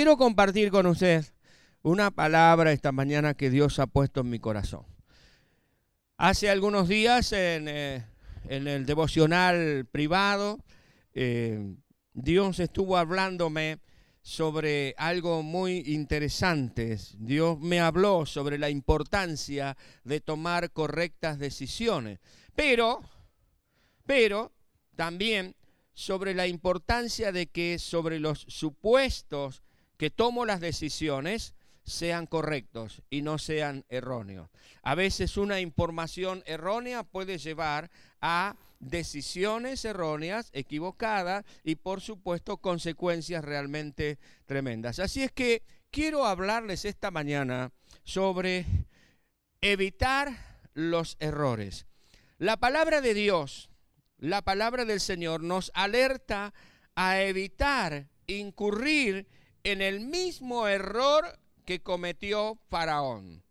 quiero compartir con ustedes una palabra esta mañana que Dios ha puesto en mi corazón. Hace algunos días en, eh, el devocional privado, eh, Dios estuvo hablándome sobre algo muy interesante. Dios me habló sobre la importancia de tomar correctas decisiones, pero, pero también sobre la importancia de que sobre los supuestos que tomo las decisiones sean correctos y no sean erróneos. A veces una información errónea puede llevar a decisiones erróneas, equivocadas y por supuesto consecuencias realmente tremendas. Así es que quiero hablarles esta mañana sobre evitar los errores. La palabra de Dios la palabra del Señor nos alerta a evitar incurrir en el mismo error que cometió Faraón.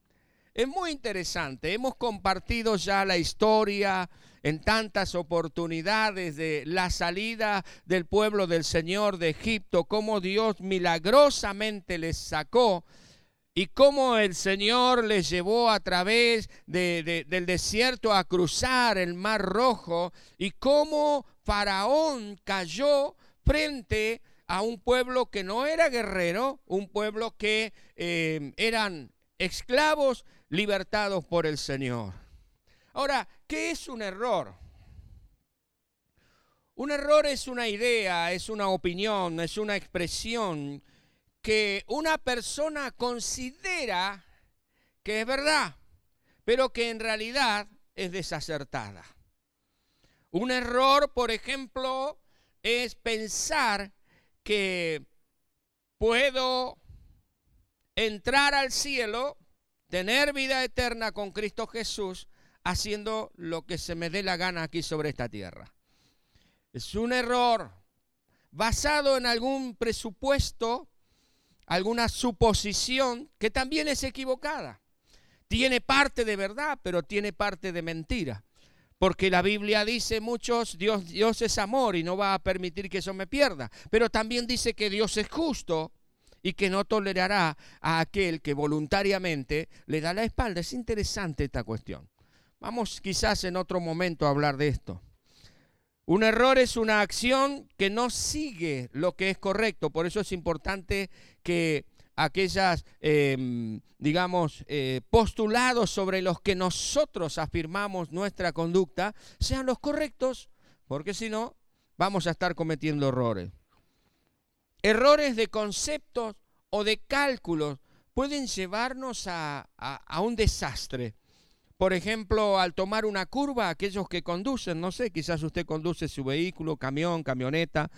Es muy interesante, hemos compartido ya la historia en tantas oportunidades de la salida del pueblo del Señor de Egipto, cómo Dios milagrosamente les sacó y cómo el Señor les llevó a través del desierto a cruzar el mar rojo y cómo Faraón cayó frente a un pueblo que no era guerrero, un pueblo que eh, eran esclavos libertados por el Señor. Ahora, ¿qué es un error? Un error es una idea, es una opinión, es una expresión que una persona considera que es verdad, pero que en realidad es desacertada. Un error, por ejemplo, es pensar que puedo entrar al cielo, tener vida eterna con Cristo Jesús, haciendo lo que se me dé la gana aquí sobre esta tierra. Es un error basado en algún presupuesto alguna suposición que también es equivocada. Tiene parte de verdad, pero tiene parte de mentira. Porque la Biblia dice muchos, Dios, Dios es amor y no va a permitir que eso me pierda. Pero también dice que Dios es justo y que no tolerará a aquel que voluntariamente le da la espalda. Es interesante esta cuestión. Vamos quizás en otro momento a hablar de esto. Un error es una acción que no sigue lo que es correcto. Por eso es importante que aquellas, em, digamos, eh, postulados sobre los que nosotros afirmamos nuestra conducta sean los correctos, porque si no, vamos a estar cometiendo errores. Errores de conceptos o de cálculos pueden llevarnos a un desastre. Por ejemplo, al tomar una curva, aquellos que conducen, no sé, quizás usted conduce su vehículo, camión, camioneta,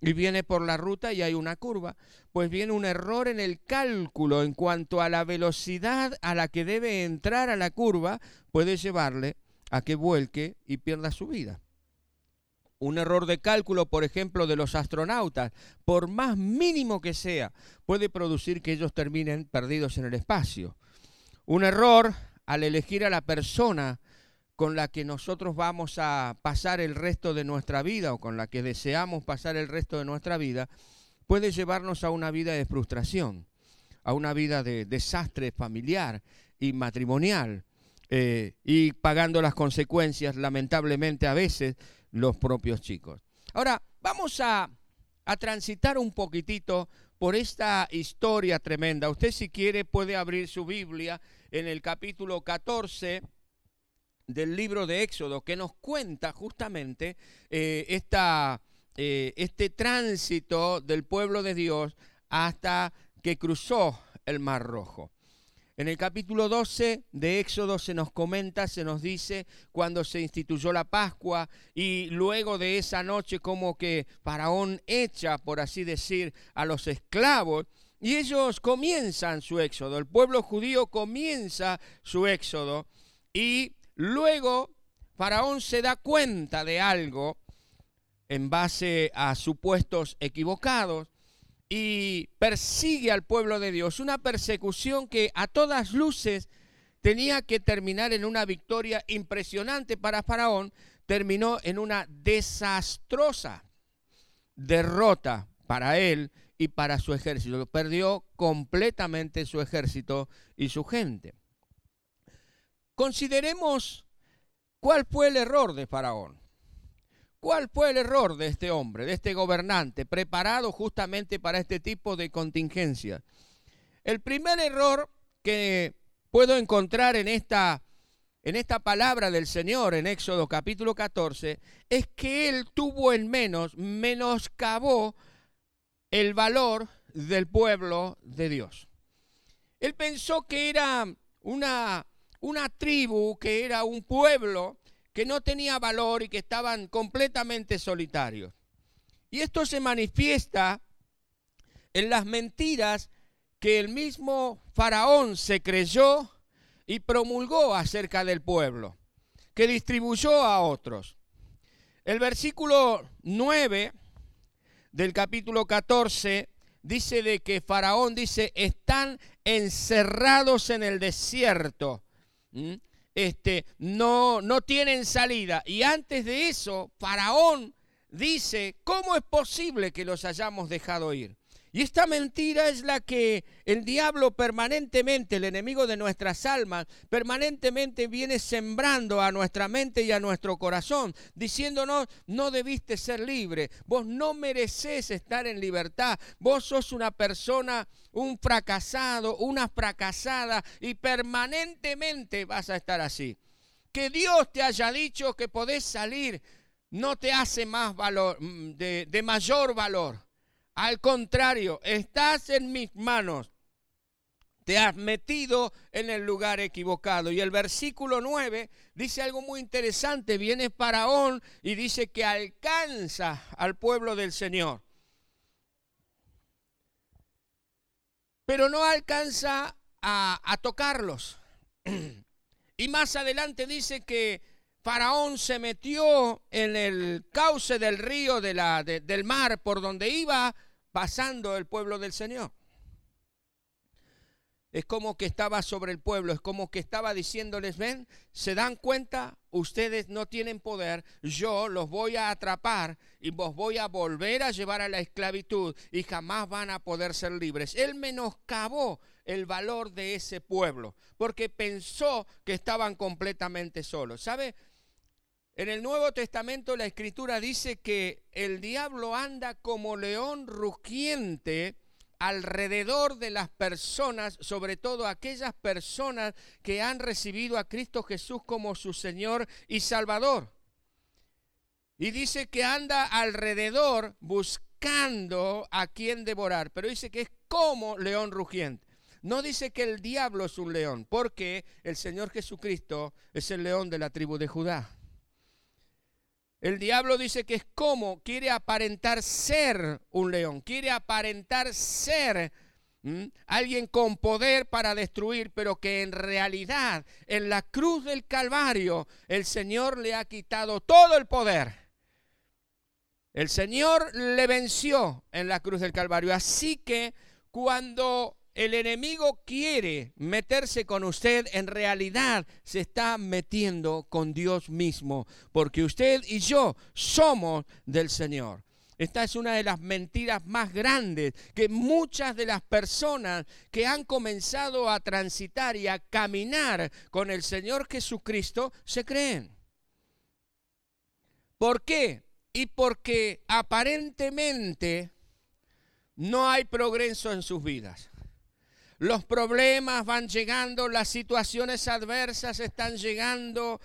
y viene por la ruta y hay una curva, pues viene un error en el cálculo en cuanto a la velocidad a la que debe entrar a la curva, puede llevarle a que vuelque y pierda su vida. Un error de cálculo, por ejemplo, de los astronautas, por más mínimo que sea, puede producir que ellos terminen perdidos en el espacio. Un error al elegir a la persona con la que nosotros vamos a pasar el resto de nuestra vida o con la que deseamos pasar el resto de nuestra vida, puede llevarnos a una vida de frustración, a una vida de desastre familiar y matrimonial, eh, y pagando las consecuencias, lamentablemente a veces, los propios chicos. Ahora, vamos a, a transitar un poquitito por esta historia tremenda. Usted si quiere puede abrir su Biblia en el capítulo 14 del libro de Éxodo, que nos cuenta justamente eh, esta, eh, este tránsito del pueblo de Dios hasta que cruzó el Mar Rojo. En el capítulo 12 de Éxodo se nos comenta, se nos dice cuando se instituyó la Pascua y luego de esa noche como que Faraón echa, por así decir, a los esclavos y ellos comienzan su éxodo, el pueblo judío comienza su éxodo y luego Faraón se da cuenta de algo en base a supuestos equivocados y persigue al pueblo de Dios, una persecución que a todas luces tenía que terminar en una victoria impresionante para Faraón, terminó en una desastrosa derrota para él y para su ejército. Perdió completamente su ejército y su gente. Consideremos cuál fue el error de Faraón. ¿Cuál fue el error de este hombre, de este gobernante, preparado justamente para este tipo de contingencia? El primer error que puedo encontrar en esta, en esta palabra del Señor en Éxodo capítulo 14 es que él tuvo en menos, menoscabó el valor del pueblo de Dios. Él pensó que era una, una tribu, que era un pueblo que no tenía valor y que estaban completamente solitarios. Y esto se manifiesta en las mentiras que el mismo faraón se creyó y promulgó acerca del pueblo, que distribuyó a otros. El versículo 9 del capítulo 14 dice de que Faraón dice, están encerrados en el desierto. Este, no, no tienen salida. Y antes de eso, Faraón dice, ¿cómo es posible que los hayamos dejado ir? Y esta mentira es la que el diablo permanentemente, el enemigo de nuestras almas, permanentemente viene sembrando a nuestra mente y a nuestro corazón, diciéndonos, no debiste ser libre, vos no mereces estar en libertad, vos sos una persona, un fracasado, una fracasada y permanentemente vas a estar así. Que Dios te haya dicho que podés salir no te hace más valor, mm, de, de mayor valor. Al contrario, estás en mis manos. Te has metido en el lugar equivocado. Y el versículo 9 dice algo muy interesante. Viene Faraón y dice que alcanza al pueblo del Señor. Pero no alcanza a, tocarlos. Y más adelante dice que Faraón se metió en el cauce del río del mar por donde iba pasando el pueblo del Señor. Es como que estaba sobre el pueblo, es como que estaba diciéndoles, ven, se dan cuenta, ustedes no tienen poder, yo los voy a atrapar y vos voy a volver a llevar a la esclavitud y jamás van a poder ser libres. Él menoscabó el valor de ese pueblo porque pensó que estaban completamente solos. ¿Sabe? En el Nuevo Testamento la escritura dice que el diablo anda como león rugiente alrededor de las personas, sobre todo aquellas personas que han recibido a Cristo Jesús como su Señor y Salvador. Y dice que anda alrededor buscando a quien devorar, pero dice que es como león rugiente. No dice que el diablo es un león, porque el Señor Jesucristo es el león de la tribu de Judá. El diablo dice que es como, quiere aparentar ser un león, quiere aparentar ser alguien con poder para destruir, pero que en realidad en la cruz del Calvario el Señor le ha quitado todo el poder. El Señor le venció en la cruz del Calvario. Así que cuando el enemigo quiere meterse con usted, en realidad se está metiendo con Dios mismo, porque usted y yo somos del Señor. Esta es una de las mentiras más grandes que muchas de las personas que han comenzado a transitar y a caminar con el Señor Jesucristo se creen. ¿Por qué? Y porque aparentemente no hay progreso en sus vidas. Los problemas van llegando, las situaciones adversas están llegando,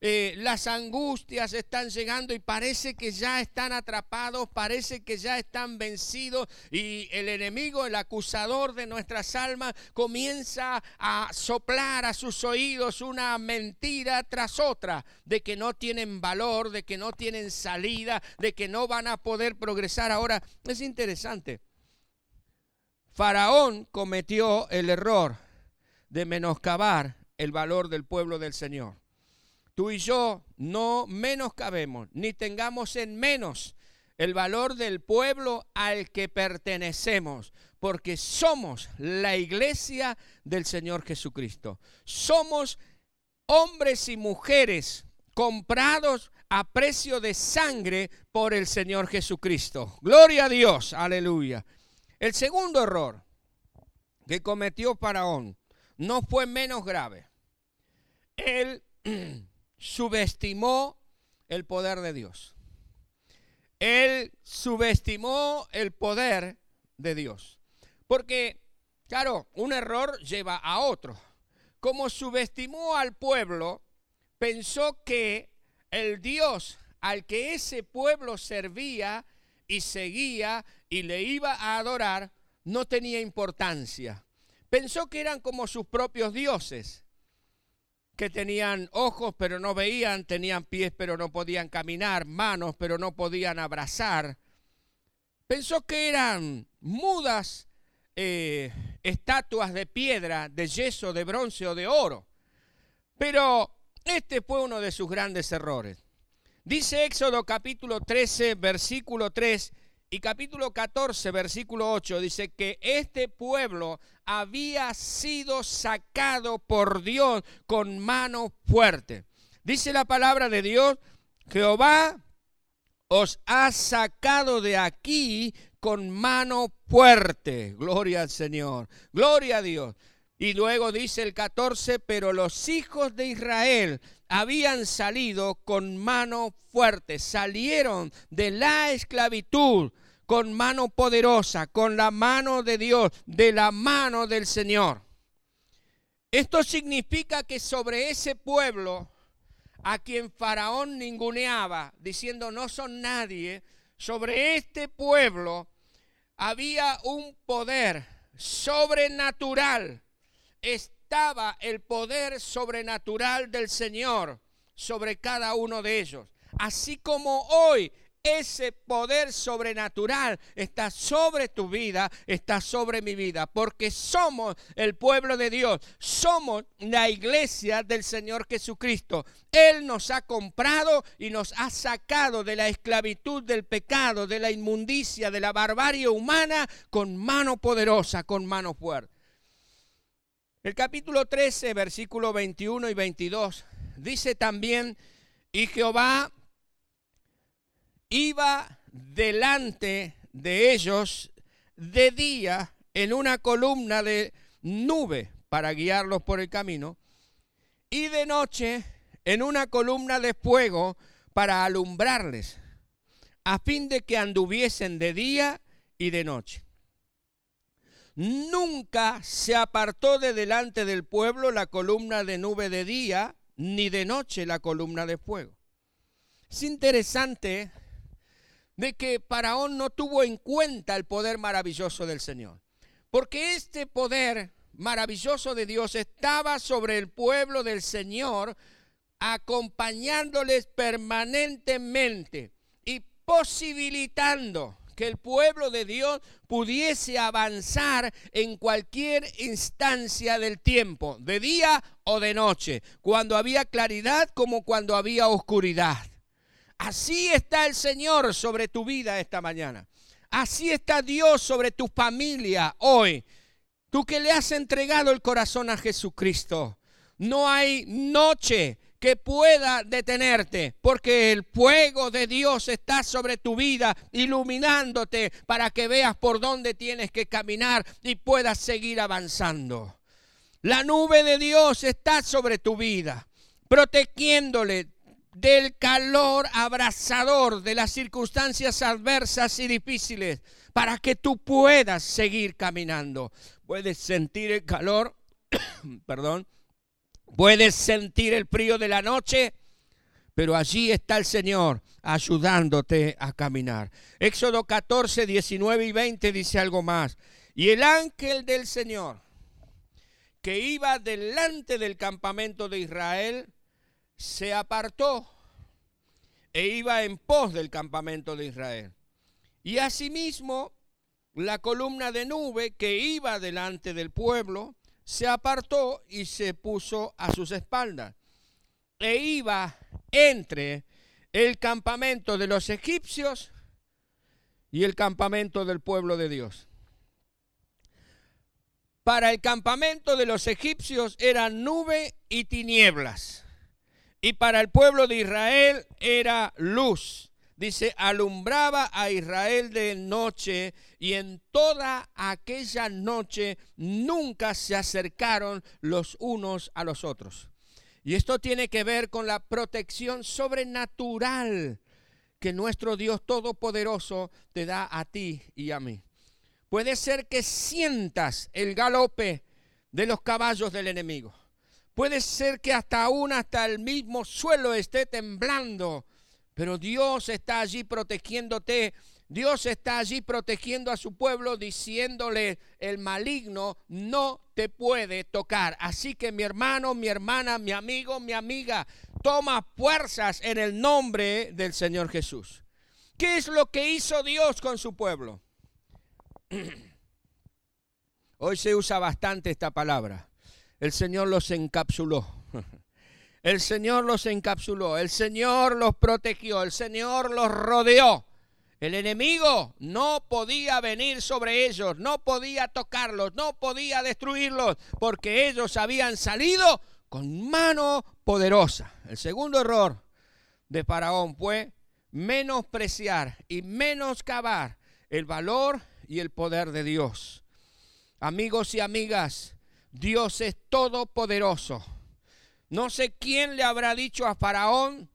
eh, las angustias están llegando y parece que ya están atrapados, parece que ya están vencidos y el enemigo, el acusador de nuestras almas, comienza a soplar a sus oídos una mentira tras otra de que no tienen valor, de que no tienen salida, de que no van a poder progresar. Ahora, es interesante. Faraón cometió el error de menoscabar el valor del pueblo del Señor. Tú y yo no menoscabemos ni tengamos en menos el valor del pueblo al que pertenecemos, porque somos la iglesia del Señor Jesucristo. Somos hombres y mujeres comprados a precio de sangre por el Señor Jesucristo. Gloria a Dios, aleluya. El segundo error que cometió Faraón no fue menos grave. Él subestimó el poder de Dios. Él subestimó el poder de Dios. Porque, claro, un error lleva a otro. Como subestimó al pueblo, pensó que el Dios al que ese pueblo servía y seguía y le iba a adorar no tenía importancia. Pensó que eran como sus propios dioses, que tenían ojos pero no veían, tenían pies pero no podían caminar, manos pero no podían abrazar. Pensó que eran mudas eh, estatuas de piedra, de yeso, de bronce o de oro. Pero este fue uno de sus grandes errores. Dice Éxodo capítulo 13, versículo 3 y capítulo 14, versículo 8, dice que este pueblo había sido sacado por Dios con mano fuerte. Dice la palabra de Dios, Jehová os ha sacado de aquí con mano fuerte. Gloria al Señor, gloria a Dios. Y luego dice el 14, pero los hijos de Israel habían salido con mano fuerte, salieron de la esclavitud con mano poderosa, con la mano de Dios, de la mano del Señor. Esto significa que sobre ese pueblo a quien Faraón ninguneaba, diciendo no son nadie, sobre este pueblo había un poder sobrenatural estaba el poder sobrenatural del Señor sobre cada uno de ellos. Así como hoy ese poder sobrenatural está sobre tu vida, está sobre mi vida, porque somos el pueblo de Dios, somos la iglesia del Señor Jesucristo. Él nos ha comprado y nos ha sacado de la esclavitud del pecado, de la inmundicia, de la barbarie humana, con mano poderosa, con mano fuerte. El capítulo 13, versículo 21 y 22, dice también, y Jehová iba delante de ellos de día en una columna de nube para guiarlos por el camino, y de noche en una columna de fuego para alumbrarles, a fin de que anduviesen de día y de noche. Nunca se apartó de delante del pueblo la columna de nube de día, ni de noche la columna de fuego. Es interesante de que Faraón no tuvo en cuenta el poder maravilloso del Señor, porque este poder maravilloso de Dios estaba sobre el pueblo del Señor, acompañándoles permanentemente y posibilitando que el pueblo de Dios pudiese avanzar en cualquier instancia del tiempo, de día o de noche, cuando había claridad como cuando había oscuridad. Así está el Señor sobre tu vida esta mañana. Así está Dios sobre tu familia hoy. Tú que le has entregado el corazón a Jesucristo. No hay noche que pueda detenerte, porque el fuego de Dios está sobre tu vida, iluminándote para que veas por dónde tienes que caminar y puedas seguir avanzando. La nube de Dios está sobre tu vida, protegiéndole del calor abrasador de las circunstancias adversas y difíciles, para que tú puedas seguir caminando. Puedes sentir el calor, perdón, Puedes sentir el frío de la noche, pero allí está el Señor ayudándote a caminar. Éxodo 14, 19 y 20 dice algo más. Y el ángel del Señor, que iba delante del campamento de Israel, se apartó e iba en pos del campamento de Israel. Y asimismo, la columna de nube que iba delante del pueblo, se apartó y se puso a sus espaldas. E iba entre el campamento de los egipcios y el campamento del pueblo de Dios. Para el campamento de los egipcios era nube y tinieblas. Y para el pueblo de Israel era luz, dice, alumbraba a Israel de noche y en toda aquella noche nunca se acercaron los unos a los otros. Y esto tiene que ver con la protección sobrenatural que nuestro Dios Todopoderoso te da a ti y a mí. Puede ser que sientas el galope de los caballos del enemigo. Puede ser que hasta aún hasta el mismo suelo esté temblando, pero Dios está allí protegiéndote. Dios está allí protegiendo a su pueblo, diciéndole, el maligno no te puede tocar. Así que mi hermano, mi hermana, mi amigo, mi amiga, toma fuerzas en el nombre del Señor Jesús. ¿Qué es lo que hizo Dios con su pueblo? Hoy se usa bastante esta palabra. El Señor los encapsuló. El Señor los encapsuló. El Señor los protegió. El Señor los rodeó. El enemigo no podía venir sobre ellos, no podía tocarlos, no podía destruirlos, porque ellos habían salido con mano poderosa. El segundo error de Faraón fue menospreciar y menoscabar el valor y el poder de Dios. Amigos y amigas, Dios es todopoderoso. No sé quién le habrá dicho a Faraón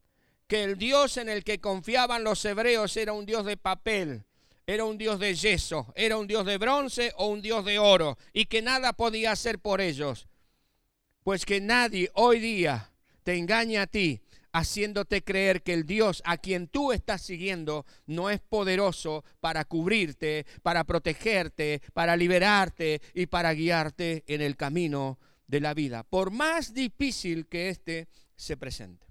que el Dios en el que confiaban los hebreos era un Dios de papel, era un Dios de yeso, era un Dios de bronce o un Dios de oro, y que nada podía hacer por ellos. Pues que nadie hoy día te engañe a ti haciéndote creer que el Dios a quien tú estás siguiendo no es poderoso para cubrirte, para protegerte, para liberarte y para guiarte en el camino de la vida, por más difícil que éste se presente.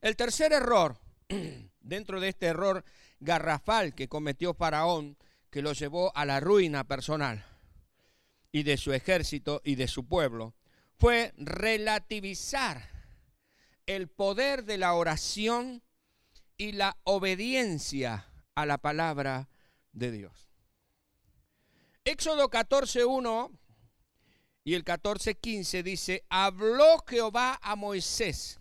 El tercer error, dentro de este error garrafal que cometió Faraón, que lo llevó a la ruina personal y de su ejército y de su pueblo, fue relativizar el poder de la oración y la obediencia a la palabra de Dios. Éxodo 14.1 y el 14.15 dice, habló Jehová a Moisés.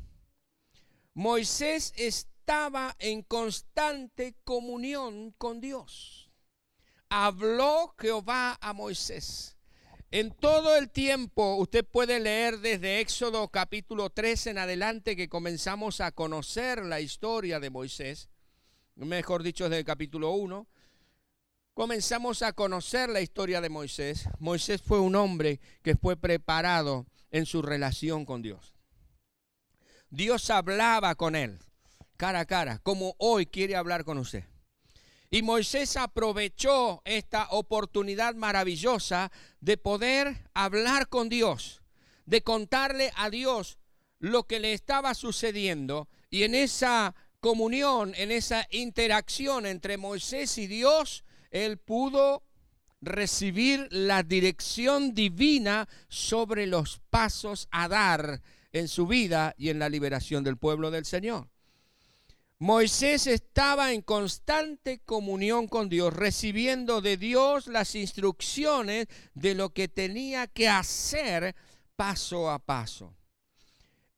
Moisés estaba en constante comunión con Dios. Habló Jehová a Moisés. En todo el tiempo, usted puede leer desde Éxodo capítulo 3 en adelante que comenzamos a conocer la historia de Moisés, mejor dicho, desde el capítulo 1, comenzamos a conocer la historia de Moisés. Moisés fue un hombre que fue preparado en su relación con Dios. Dios hablaba con él cara a cara, como hoy quiere hablar con usted. Y Moisés aprovechó esta oportunidad maravillosa de poder hablar con Dios, de contarle a Dios lo que le estaba sucediendo. Y en esa comunión, en esa interacción entre Moisés y Dios, él pudo recibir la dirección divina sobre los pasos a dar en su vida y en la liberación del pueblo del Señor. Moisés estaba en constante comunión con Dios, recibiendo de Dios las instrucciones de lo que tenía que hacer paso a paso.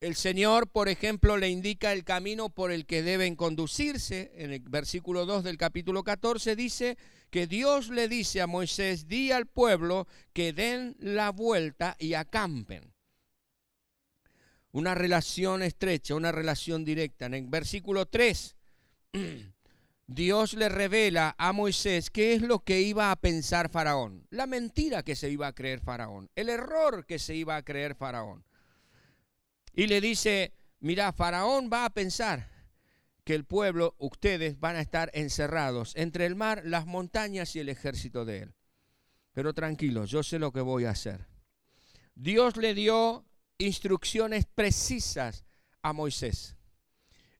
El Señor, por ejemplo, le indica el camino por el que deben conducirse. En el versículo 2 del capítulo 14 dice que Dios le dice a Moisés, di al pueblo que den la vuelta y acampen una relación estrecha, una relación directa. En el versículo 3, Dios le revela a Moisés qué es lo que iba a pensar Faraón, la mentira que se iba a creer Faraón, el error que se iba a creer Faraón. Y le dice, mira, Faraón va a pensar que el pueblo, ustedes van a estar encerrados entre el mar, las montañas y el ejército de él. Pero tranquilo, yo sé lo que voy a hacer. Dios le dio instrucciones precisas a Moisés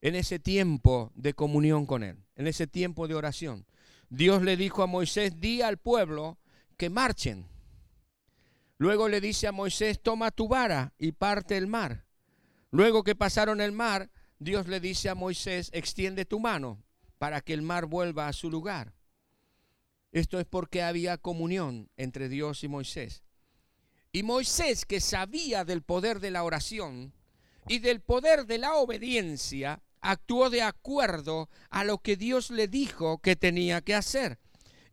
en ese tiempo de comunión con él, en ese tiempo de oración. Dios le dijo a Moisés, di al pueblo que marchen. Luego le dice a Moisés, toma tu vara y parte el mar. Luego que pasaron el mar, Dios le dice a Moisés, extiende tu mano para que el mar vuelva a su lugar. Esto es porque había comunión entre Dios y Moisés. Y Moisés, que sabía del poder de la oración y del poder de la obediencia, actuó de acuerdo a lo que Dios le dijo que tenía que hacer.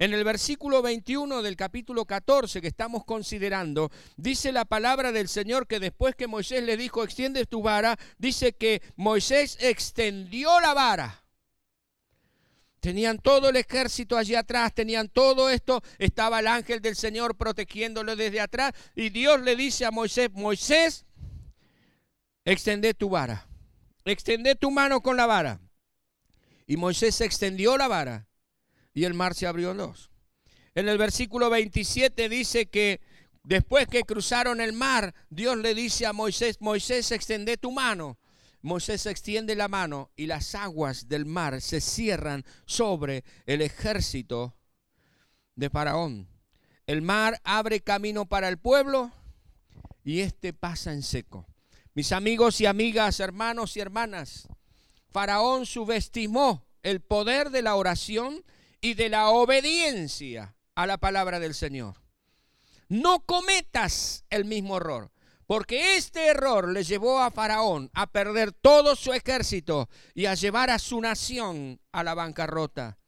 En el versículo 21 del capítulo 14 que estamos considerando, dice la palabra del Señor que después que Moisés le dijo, extiende tu vara, dice que Moisés extendió la vara. Tenían todo el ejército allí atrás, tenían todo esto, estaba el ángel del Señor protegiéndolo desde atrás y Dios le dice a Moisés, Moisés, extende tu vara, extende tu mano con la vara. Y Moisés extendió la vara y el mar se abrió en dos. En el versículo 27 dice que después que cruzaron el mar, Dios le dice a Moisés, Moisés, extende tu mano. Moisés extiende la mano y las aguas del mar se cierran sobre el ejército de Faraón. El mar abre camino para el pueblo y este pasa en seco. Mis amigos y amigas, hermanos y hermanas, Faraón subestimó el poder de la oración y de la obediencia a la palabra del Señor. No cometas el mismo error, porque este error le llevó a Faraón a perder todo su ejército y a llevar a su nación a la bancarrota.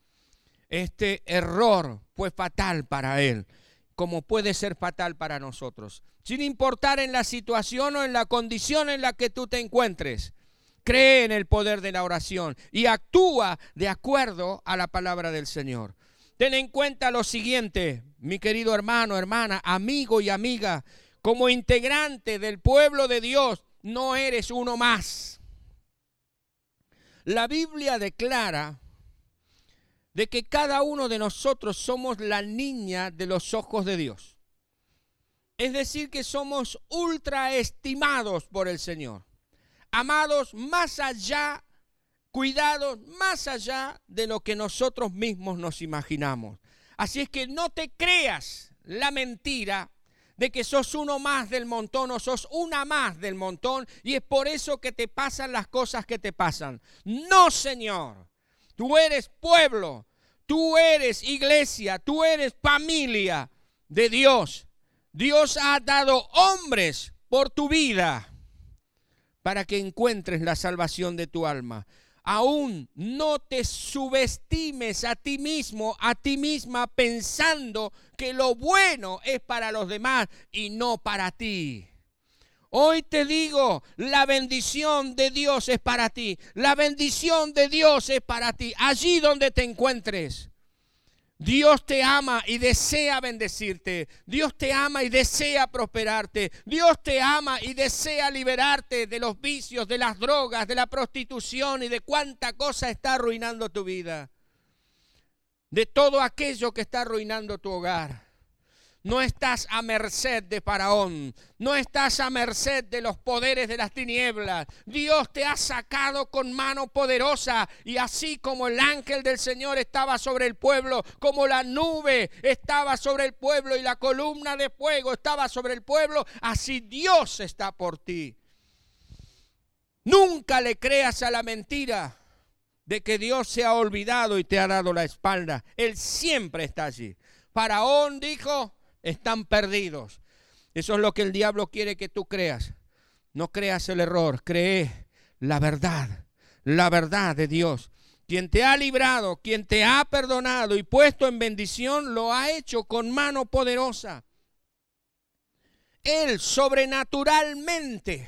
Este error fue fatal para él, como puede ser fatal para nosotros, sin importar en la situación o en la condición en la que tú te encuentres. Cree en el poder de la oración y actúa de acuerdo a la palabra del Señor. Ten en cuenta lo siguiente, mi querido hermano, hermana, amigo y amiga, como integrante del pueblo de Dios, no eres uno más. La Biblia declara de que cada uno de nosotros somos la niña de los ojos de Dios. Es decir, que somos ultraestimados por el Señor amados más allá, cuidados más allá de lo que nosotros mismos nos imaginamos. Así es que no te creas la mentira de que sos uno más del montón o sos una más del montón y es por eso que te pasan las cosas que te pasan. No, Señor. Tú eres pueblo, tú eres iglesia, tú eres familia de Dios. Dios ha dado hombres por tu vida para que encuentres la salvación de tu alma. Aún no te subestimes a ti mismo, a ti misma, pensando que lo bueno es para los demás y no para ti. Hoy te digo, la bendición de Dios es para ti. La bendición de Dios es para ti, allí donde te encuentres. Dios te ama y desea bendecirte. Dios te ama y desea prosperarte. Dios te ama y desea liberarte de los vicios, de las drogas, de la prostitución y de cuánta cosa está arruinando tu vida. De todo aquello que está arruinando tu hogar. No estás a merced de Faraón, no estás a merced de los poderes de las tinieblas. Dios te ha sacado con mano poderosa y así como el ángel del Señor estaba sobre el pueblo, como la nube estaba sobre el pueblo y la columna de fuego estaba sobre el pueblo, así Dios está por ti. Nunca le creas a la mentira de que Dios se ha olvidado y te ha dado la espalda. Él siempre está allí. Faraón dijo, están perdidos. Eso es lo que el diablo quiere que tú creas. No creas el error, cree la verdad, la verdad de Dios. Quien te ha librado, quien te ha perdonado y puesto en bendición, lo ha hecho con mano poderosa. Él sobrenaturalmente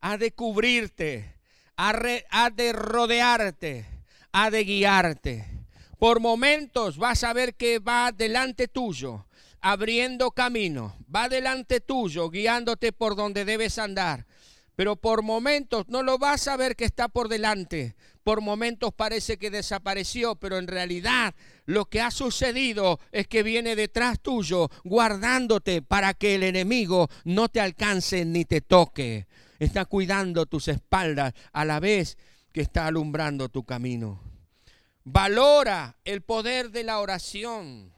ha de cubrirte, ha, de rodearte, ha de guiarte. Por momentos vas a ver que va delante tuyo abriendo camino, va delante tuyo, guiándote por donde debes andar. Pero por momentos no lo vas a ver que está por delante. Por momentos parece que desapareció, pero en realidad lo que ha sucedido es que viene detrás tuyo, guardándote para que el enemigo no te alcance ni te toque. Está cuidando tus espaldas a la vez que está alumbrando tu camino. Valora el poder de la oración.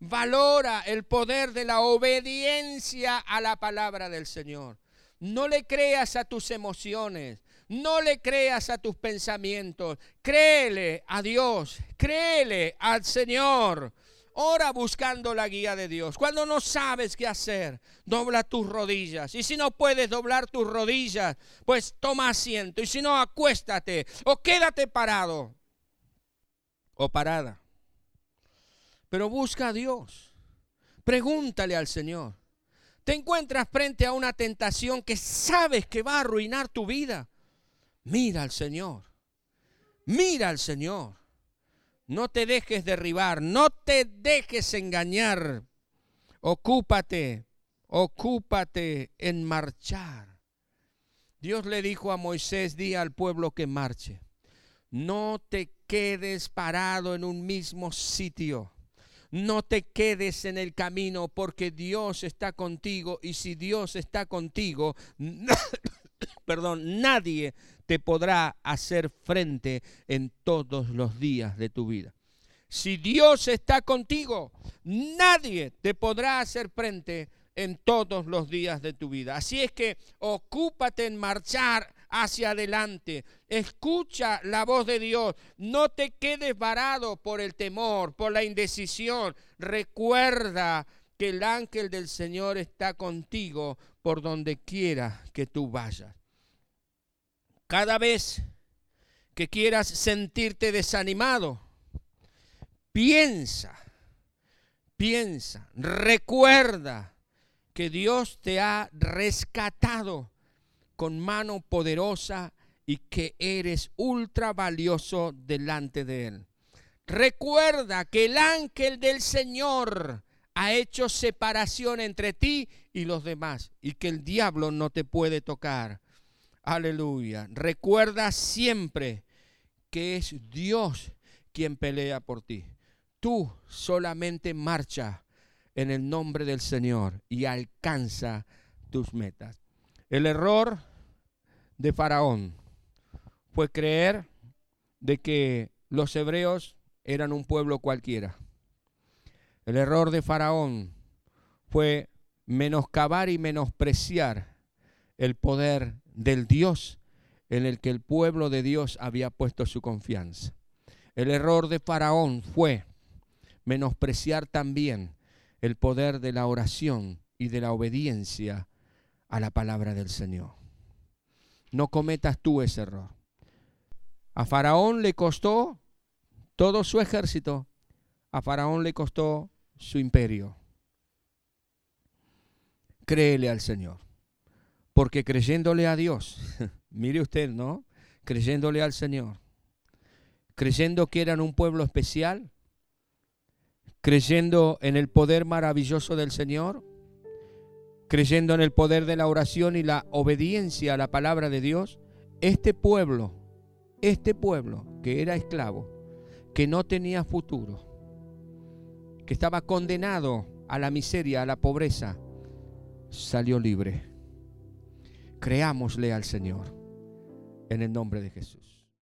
Valora el poder de la obediencia a la palabra del Señor. No le creas a tus emociones, no le creas a tus pensamientos. Créele a Dios, créele al Señor. ora buscando la guía de Dios. Cuando no sabes qué hacer, dobla tus rodillas. Y si no puedes doblar tus rodillas, pues toma asiento. Y si no, acuéstate o quédate parado o parada. Pero busca a Dios. Pregúntale al Señor. Te encuentras frente a una tentación que sabes que va a arruinar tu vida. Mira al Señor. Mira al Señor. No te dejes derribar, no te dejes engañar. Ocúpate, ocúpate en marchar. Dios le dijo a Moisés, di al pueblo que marche. No te quedes parado en un mismo sitio. No te quedes en el camino porque Dios está contigo y si Dios está contigo, perdón, nadie te podrá hacer frente en todos los días de tu vida. Si Dios está contigo, nadie te podrá hacer frente en todos los días de tu vida. Así es que ocúpate en marchar hacia adelante. Escucha la voz de Dios. No te quedes varado por el temor, por la indecisión. Recuerda que el ángel del Señor está contigo por donde quiera que tú vayas. Cada vez que quieras sentirte desanimado, piensa, piensa, recuerda que Dios te ha rescatado con mano poderosa y que eres ultra valioso delante de Él. Recuerda que el ángel del Señor ha hecho separación entre ti y los demás y que el diablo no te puede tocar. Aleluya. Recuerda siempre que es Dios quien pelea por ti. Tú solamente marcha en el nombre del Señor y alcanza tus metas. El error de Faraón fue creer de que los hebreos eran un pueblo cualquiera. El error de Faraón fue menoscabar y menospreciar el poder del Dios en el que el pueblo de Dios había puesto su confianza. El error de Faraón fue menospreciar también el poder de la oración y de la obediencia a la palabra del Señor. No cometas tú ese error. A Faraón le costó todo su ejército, a Faraón le costó su imperio. Créele al Señor. Porque creyéndole a Dios, mire usted, ¿no? Creyéndole al Señor, creyendo que eran un pueblo especial, creyendo en el poder maravilloso del Señor, creyendo en el poder de la oración y la obediencia a la palabra de Dios, este pueblo, este pueblo que era esclavo, que no tenía futuro, que estaba condenado a la miseria, a la pobreza, salió libre. Creámosle al Señor en el nombre de Jesús.